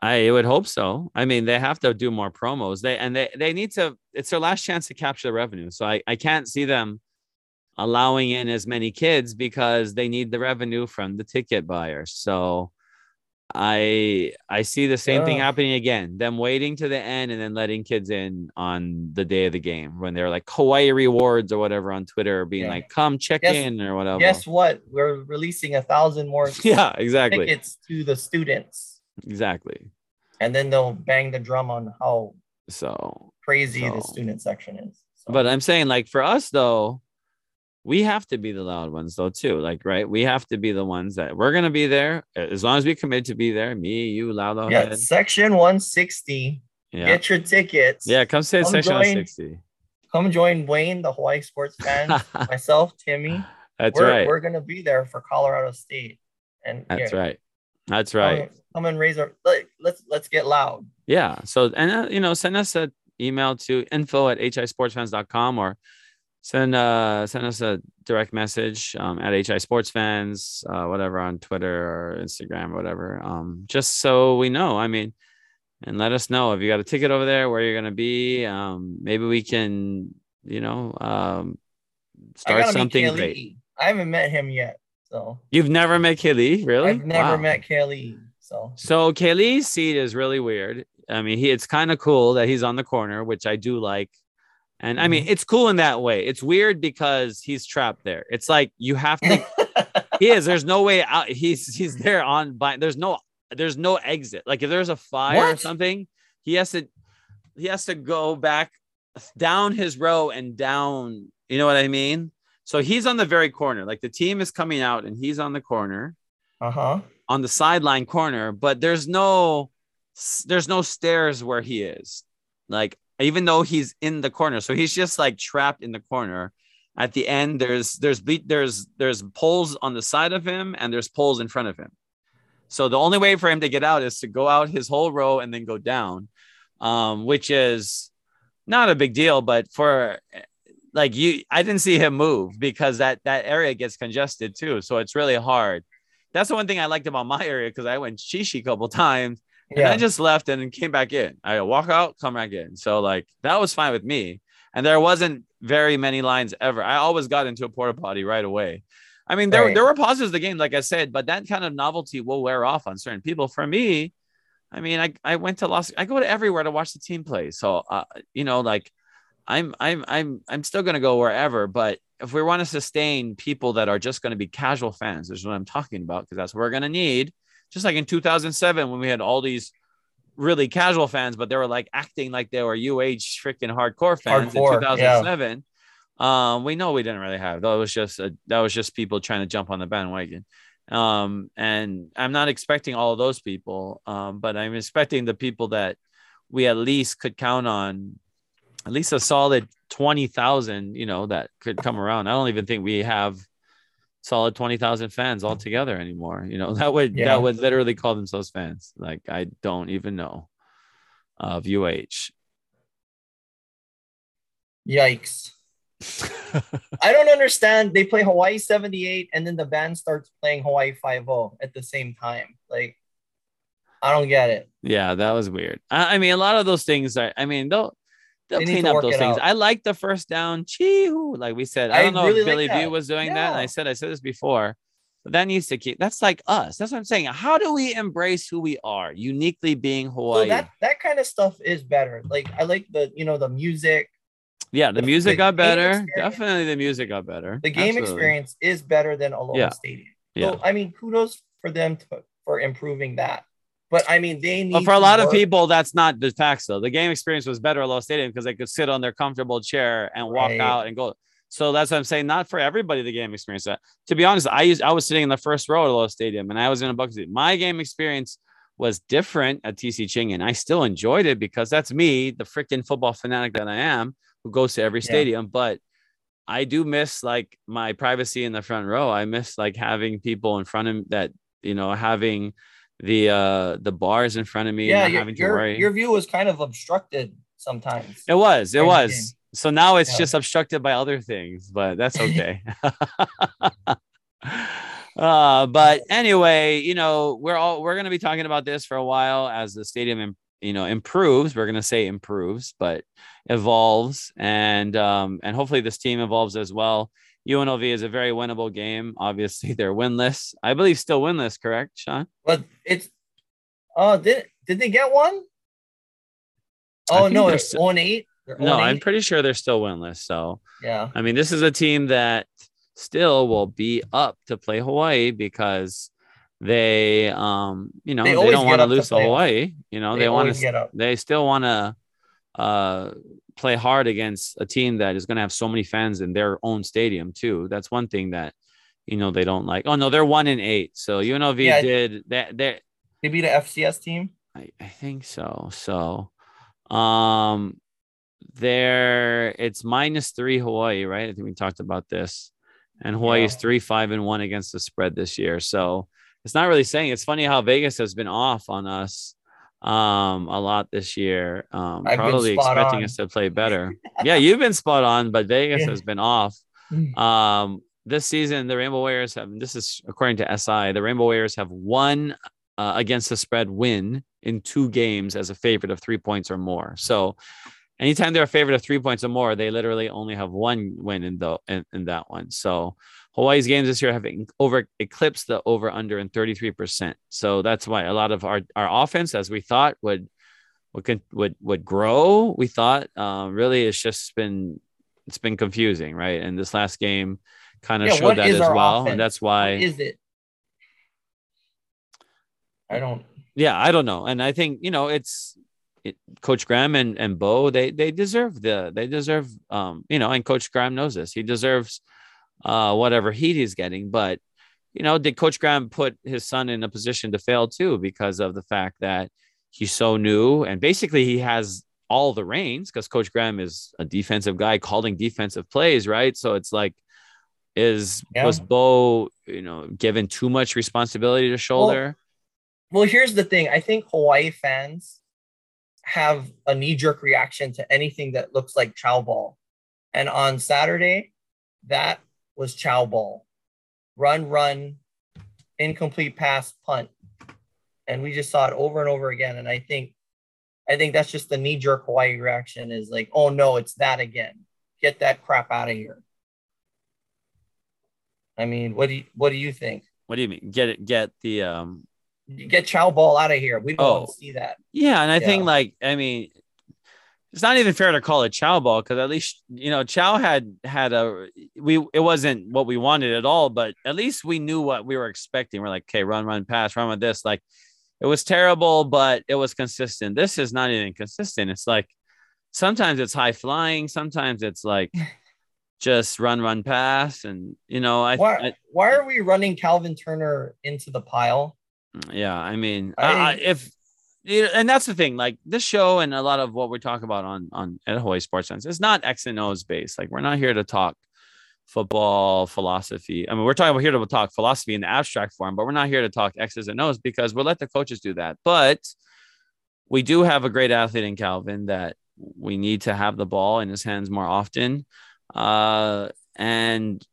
I would hope so. I mean, they have to do more promos. They and they they need to. It's their last chance to capture the revenue. So I I can't see them allowing in as many kids because they need the revenue from the ticket buyers. So I I see the same yeah. thing happening again. Them waiting to the end and then letting kids in on the day of the game when they're like Hawaii rewards or whatever on Twitter, being yeah. like, "Come check guess, in" or whatever. Guess what? We're releasing a thousand more. yeah, exactly. Tickets to the students. Exactly. And then they'll bang the drum on how so crazy so. the student section is. So. But I'm saying, like for us though, we have to be the loud ones though too. Like, right? We have to be the ones that we're gonna be there as long as we commit to be there. Me, you, loud. Yeah, section 160. Yeah. Get your tickets. Yeah, come say come section join, 160. Come join Wayne, the Hawaii sports fan, myself, Timmy. That's we're, right. We're gonna be there for Colorado State. And that's yeah, right. That's right. Come, come and raise our like, let's let's get loud. Yeah. So and uh, you know, send us an email to info at hisportsfans.com or send uh send us a direct message um, at hi sports fans uh, whatever on twitter or instagram or whatever um just so we know i mean and let us know if you got a ticket over there where you're going to be um maybe we can you know um start something great i haven't met him yet so you've never met kelly really? I've never wow. met Kaylee. So so Kaylee's seat is really weird. I mean, he it's kind of cool that he's on the corner, which I do like. And I mean, mm-hmm. it's cool in that way. It's weird because he's trapped there. It's like you have to. he is. There's no way out. He's he's there on. By there's no there's no exit. Like if there's a fire what? or something, he has to he has to go back down his row and down. You know what I mean? So he's on the very corner. Like the team is coming out and he's on the corner. Uh-huh. On the sideline corner, but there's no there's no stairs where he is. Like even though he's in the corner. So he's just like trapped in the corner. At the end there's there's there's there's poles on the side of him and there's poles in front of him. So the only way for him to get out is to go out his whole row and then go down. Um, which is not a big deal, but for like you I didn't see him move because that that area gets congested too. So it's really hard. That's the one thing I liked about my area because I went shishi a couple times and Yeah. I just left and came back in. I walk out, come back in. So like that was fine with me. And there wasn't very many lines ever. I always got into a porta potty right away. I mean, there, Right. there were pauses of the game, like I said, but that kind of novelty will wear off on certain people. For me, I mean, I, I went to Los, I go to everywhere to watch the team play. So, uh, you know, like I'm, I'm, I'm, I'm still going to go wherever, but if we want to sustain people that are just going to be casual fans, is what I'm talking about, because that's what we're going to need. Just like in 2007, when we had all these really casual fans, but they were like acting like they were UH freaking hardcore fans Hardcore, in 2007. Um, we know we didn't really have that was just a, that was just people trying to jump on the bandwagon. Um, and I'm not expecting all of those people, um, but I'm expecting the people that we at least could count on at least a solid 20,000, you know, that could come around. I don't even think we have solid 20,000 fans altogether anymore. You know, that would, Yeah. that would literally call themselves fans. Like, I don't even know of UH. Yikes. I don't understand. They play Hawaii 78 and then the band starts playing Hawaii 5 at the same time. Like, I don't get it. Yeah, that was weird. I, I mean, a lot of those things are. I mean, they'll they'll They clean up those things. out. I like the first down, chee-hoo, like we said. I I don't know really if like Billy View that. was doing that, and I said I said this before, but that needs to keep. That's like us. That's what I'm saying. How do we embrace who we are, uniquely being So Hawaii? that that kind of stuff is better. Like I like the you know the music. yeah, the the- music the got better. Definitely, the music got better. The game Absolutely. experience is better than Aloha Yeah. Stadium. Yeah. So I mean, kudos for them to, for improving that. But I mean, they need. But for a lot of people, that's not the facts though. The game experience was better at Low Stadium because they could sit on their comfortable chair and walk Right. out and go. So that's what I'm saying. Not for everybody, the game experience. Uh, To be honest, I used I was sitting in the first row at Low Stadium and I was in a bucket seat. My game experience was different at TC Ching, and I still enjoyed it because that's me, the freaking football fanatic that I am, who goes to every Yeah. stadium. But I do miss like my privacy in the front row. I miss like having people in front of that, you know, having the uh the bars in front of me Yeah, your, having to your, worry. your view was kind of obstructed sometimes. It was, it was. So now it's Yeah. just obstructed by other things, but that's okay. uh, but anyway, you know, we're all we're gonna be talking about this for a while as the stadium, im- you know, improves. We're gonna say improves, but evolves, and um, and hopefully this team evolves as well. UNLV is a very winnable game. Obviously, they're winless. I believe still winless, correct, Sean? But it's oh, did did they get one? I Oh no, it's still- 0 8. They're No, 0 and I'm pretty sure they're still winless. So yeah. I mean, this is a team that still will be up to play Hawaii because they, um, you know, They they, don't want to lose to. Hawaii. You know, They they, want to, get up. they still want to uh, play hard against a team that is going to have so many fans in their own stadium too. That's one thing that, you know, they don't like. Oh no, they're one in eight. So UNLV Yeah. did that. They, They beat a FCS team. I, I think so. So, um, there it's minus three Hawaii, right? I think we talked about this, and Hawaii is three, five, and one against the spread this year. So it's not really saying. It's funny how Vegas has been off on us um a lot this year um I've probably expecting on. us to play better yeah you've been spot on but vegas Yeah. has been off um, this season, the Rainbow Warriors have, this is according to SI, the Rainbow Warriors have one uh, against the spread win in two games as a favorite of three points or more. So anytime they're a favorite of three points or more, they literally only have one win in, the, in, in that one. So Hawaii's games this year have over eclipsed the over under in 33%. So that's why a lot of our, our offense, as we thought would, would, would, would grow. We thought uh, really it's just been, it's been confusing, right? And this last game kind of Yeah, showed that as well. offense? And that's why, is it? I don't. yeah, I don't know. And I think, you know, it's it, Coach Graham and, and Bo, they they deserve the they deserve um, you know, and Coach Graham knows this. He deserves uh whatever heat he's getting. But, you know, did Coach Graham put his son in a position to fail too because of the fact that he's so new and basically he has all the reins because Coach Graham is a defensive guy calling defensive plays, right? So it's like is Yeah. was Bo, you know, given too much responsibility to shoulder? Well, here's the thing. I think Hawaii fans have a knee jerk reaction to anything that looks like chow ball. And on Saturday, that was chow ball. Run, run, incomplete pass, punt, and we just saw it over and over again. And I think, I think that's just the knee jerk Hawaii reaction is like, oh no, it's that again. Get that crap out of here. I mean, what do you what do you think? What do you mean? Get it? Get the um. Get Chow Ball out of here. We don't oh. want to see that. Yeah, and I yeah. think like I mean, it's not even fair to call it Chow Ball because at least you know Chow had had a we it wasn't what we wanted at all, but at least we knew what we were expecting. We're like, okay, run, run, pass, run with this. Like it was terrible, but it was consistent. This is not even consistent. It's like sometimes it's high flying, sometimes it's like just run, run, pass, and you know, I why, I, why are we running Calvin Turner into the pile? Mm, yeah, I mean, I, if and that's the thing, like this show and a lot of what we talk about on on at Hawaii Sports Fans, it's not X and O's based. Like we're not here to talk football philosophy. I mean, we're talking we're here to talk philosophy in the abstract form, but we're not here to talk X's and O's because we'll let the coaches do that. But we do have a great athlete in Calvin that we need to have the ball in his hands more often. Uh, and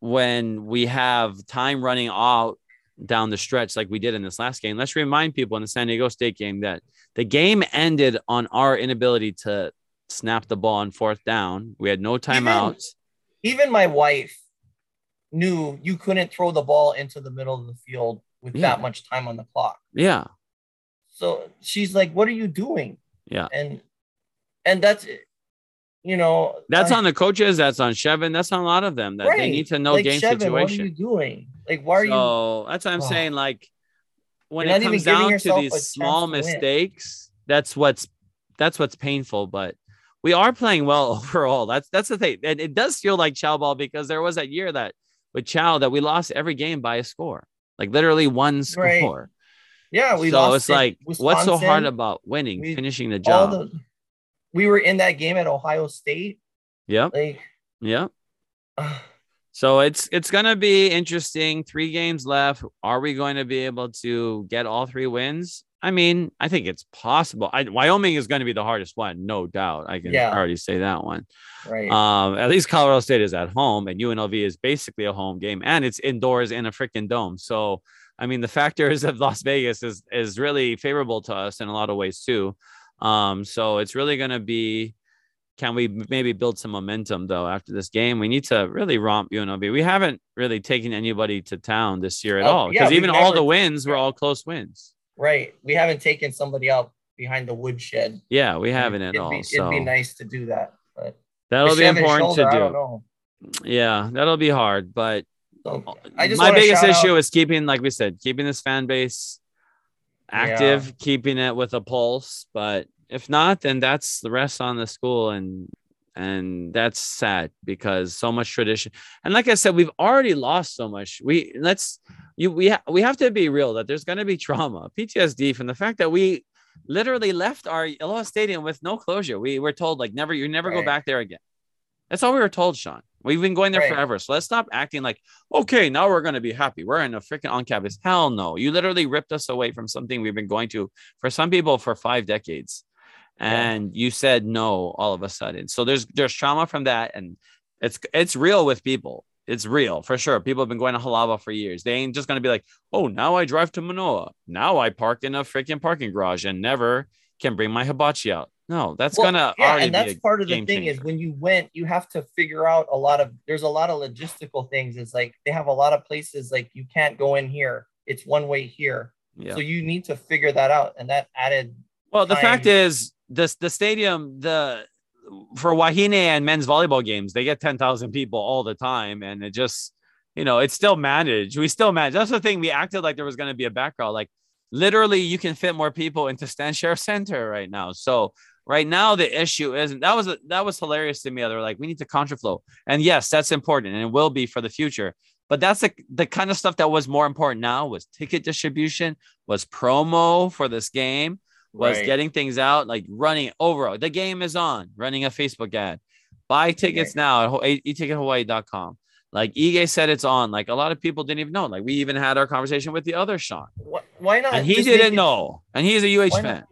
when we have time running out down the stretch like we did in this last game, let's remind people in the San Diego State game that the game ended on our inability to snap the ball on fourth down. We had no timeouts. Even, even my wife knew you couldn't throw the ball into the middle of the field with yeah. that much time on the clock. Yeah. So she's like, "What are you doing?" Yeah. And and that's you know that's I, on the coaches that's on Chevan that's on a lot of them that right. they need to know like, game Chevan, situation what are you doing like why are so, you that's what i'm oh. saying like when You're it comes down to these small mistakes that's what's that's what's painful but we are playing well overall that's that's the thing and it does feel like chow ball because there was that year that with chow that we lost every game by a score like literally one score right. yeah we lost. so it's like Wisconsin, what's so hard about winning we, finishing the job the, we were in that game at Ohio State. Yeah. Like, yeah. So it's it's gonna be interesting. Three games left. Are we going to be able to get all three wins? I mean, I think it's possible. I, Wyoming is going to be the hardest one, no doubt. I can yeah. already say that one. Right. Um, at least Colorado State is at home, and UNLV is basically a home game, and it's indoors in a freaking dome. So, I mean, the factors of Las Vegas is is really favorable to us in a lot of ways too. Um, so it's really going to be can we maybe build some momentum though after this game? We need to really romp UNLV. We haven't really taken anybody to town this year at oh, all because yeah, even all the wins were all close wins. Right. We haven't taken somebody out behind the woodshed. Yeah, we haven't it'd at all. Be, so. It'd be nice to do that, but that'll be important shoulder, to do. Yeah, that'll be hard, but so, my biggest issue out. is keeping, like we said, keeping this fan base active, yeah. keeping it with a pulse. But if not, then that's the rest on the school and and that's sad because so much tradition. And like I said, we've already lost so much. We let's you we ha- we have to be real that there's going to be trauma, PTSD from the fact that we literally left our Aloha Stadium with no closure. We were told like never you never right. go back there again. That's all we were told, Sean. We've been going there right. forever. So let's stop acting like, okay, now we're going to be happy. We're in a freaking on campus. Hell no. You literally ripped us away from something we've been going to for some people for five decades. And yeah. you said no all of a sudden. So there's there's trauma from that. And it's it's real with people. It's real for sure. People have been going to Halawa for years. They ain't just going to be like, oh, now I drive to Manoa. Now I park in a freaking parking garage and never can bring my hibachi out. No, that's well, gonna yeah, and that's part of the thing changer. is when you went, you have to figure out a lot of. There's a lot of logistical things. It's like they have a lot of places like you can't go in here. It's one way here. Yeah. So you need to figure that out, and that added. Well, the fact is, this the stadium the for Wahine and men's volleyball games, they get ten thousand people all the time, and it just you know it's still managed. We still manage. That's the thing. We acted like there was going to be a background. Like literally, you can fit more people into Stan Sheriff Center right now. So Right now, the issue isn't that was that was hilarious to me. They're like, we need to contraflow, and yes, that's important, and it will be for the future. But that's the, the kind of stuff that was more important now was ticket distribution, was promo for this game, was right. getting things out, like running over. The game is on, running a Facebook ad. Buy tickets now at etickethawaii.com. Like Ige said, it's on. Like a lot of people didn't even know. Like we even had our conversation with the other Sean. Why not? And he didn't it, know. And he's a UH fan. Not?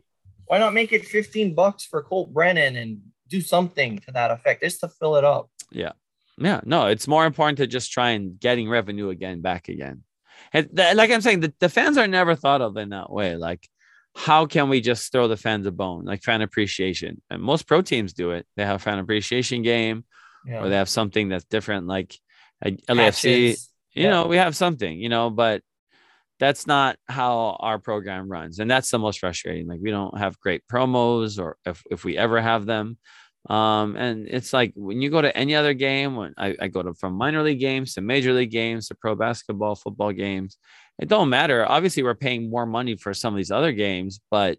Why not make it 15 bucks for Colt Brennan and do something to that effect just to fill it up? Yeah. Yeah. No, it's more important to just try and getting revenue again back again. And th- like I'm saying, the, the fans are never thought of in that way. Like, how can we just throw the fans a bone? Like fan appreciation. And most pro teams do it. They have a fan appreciation game, yeah. or they have something that's different, like a LAFC. You yeah. know, we have something, you know, but that's not how our program runs. And that's the most frustrating. Like we don't have great promos or if, if we ever have them. Um, and it's like when you go to any other game, when I, I go to from minor league games to major league games to pro basketball, football games, it don't matter. Obviously, we're paying more money for some of these other games, but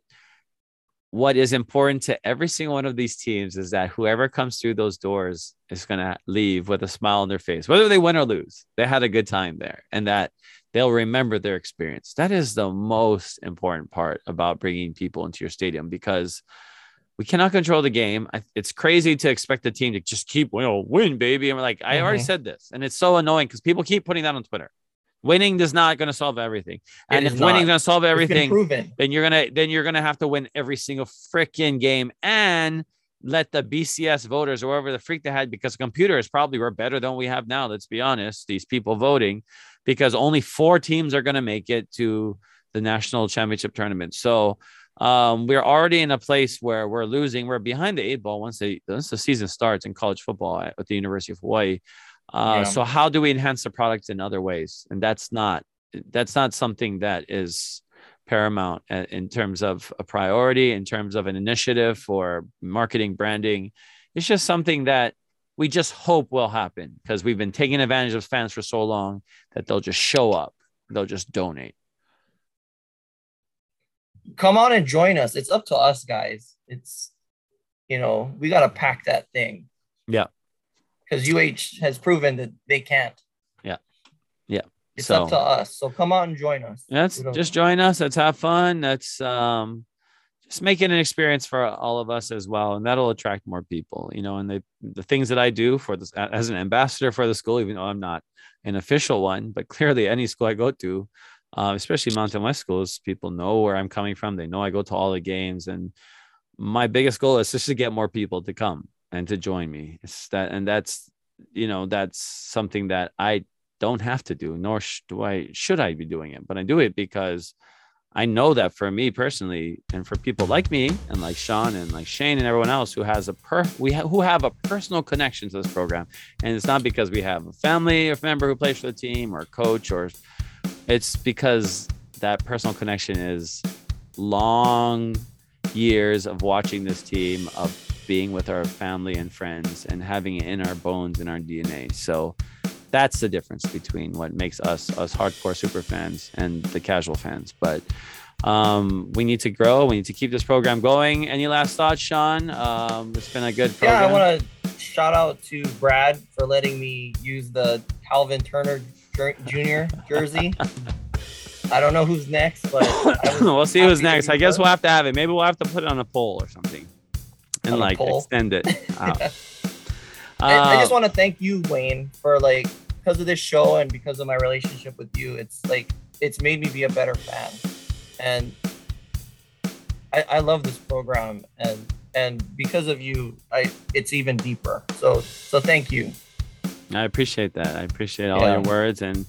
what is important to every single one of these teams is that whoever comes through those doors is going to leave with a smile on their face, whether they win or lose. They had a good time there, and that they'll remember their experience. That is the most important part about bringing people into your stadium because we cannot control the game. It's crazy to expect the team to just keep, you know, win, baby. And we're like, I mm-hmm. already said this. And it's so annoying because people keep putting that on Twitter. Winning does not going to solve everything. It and if winning is going to solve everything, then you're going to then you're going to have to win every single freaking game and let the BCS voters or whoever the freak they had because computers probably were better than we have now. Let's be honest. These people voting because only four teams are going to make it to the national championship tournament. So um, we're already in a place where we're losing. We're behind the eight ball once the once the season starts in college football at, at the University of Hawaii. Uh, yeah. So how do we enhance the product in other ways? And that's not that's not something that is paramount in terms of a priority, in terms of an initiative for marketing, branding. It's just something that we just hope will happen because we've been taking advantage of fans for so long that they'll just show up, they'll just donate come on and join us. It's up to us, guys. It's you know we got to pack that thing. Yeah. Because UH has proven that they can't. Yeah. Yeah. It's so, up to us. So come on and join us. Let's just join us. Let's have fun. Let's um just make it an experience for all of us as well. And that'll attract more people, you know, and they, the things that I do for this as an ambassador for the school, even though I'm not an official one, but clearly any school I go to, uh, especially Mountain West schools, people know where I'm coming from. They know I go to all the games, and my biggest goal is just to get more people to come and to join me. It's that, and that's you know that's something that I don't have to do, nor do I should I be doing it, but I do it because I know that for me personally, and for people like me and like Sean and like Shane and everyone else who has a per we ha- who have a personal connection to this program, and it's not because we have a family or member who plays for the team or coach or it's because that personal connection is long years of watching this team, of being with our family and friends, and having it in our bones and our DNA. So that's the difference between what makes us us hardcore super fans and the casual fans. But um, we need to grow. We need to keep this program going. Any last thoughts, Sean? Um, it's been a good program. Yeah, I want to shout out to Brad for letting me use the Calvin Turner Junior jersey. I don't know who's next, but we'll see who's next. I guess we'll have to have it. Maybe we'll have to put it on a poll or something, and like extend it. Out. uh, I, I just want to thank you, Wayne, for like because of this show and because of my relationship with you. It's like it's made me be a better fan, and I, I love this program and and because of you, I it's even deeper. So so thank you. I appreciate that. I appreciate all yeah. your words and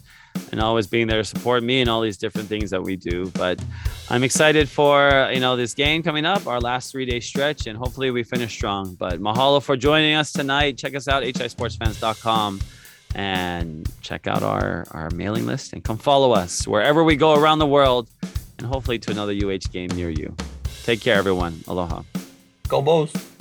and always being there to support me and all these different things that we do. But I'm excited for you know this game coming up, our last three day stretch, and hopefully we finish strong. But mahalo for joining us tonight. Check us out hisportsfans.com and check out our our mailing list and come follow us wherever we go around the world, and hopefully to another UH game near you. Take care, everyone. Aloha. Go Bows.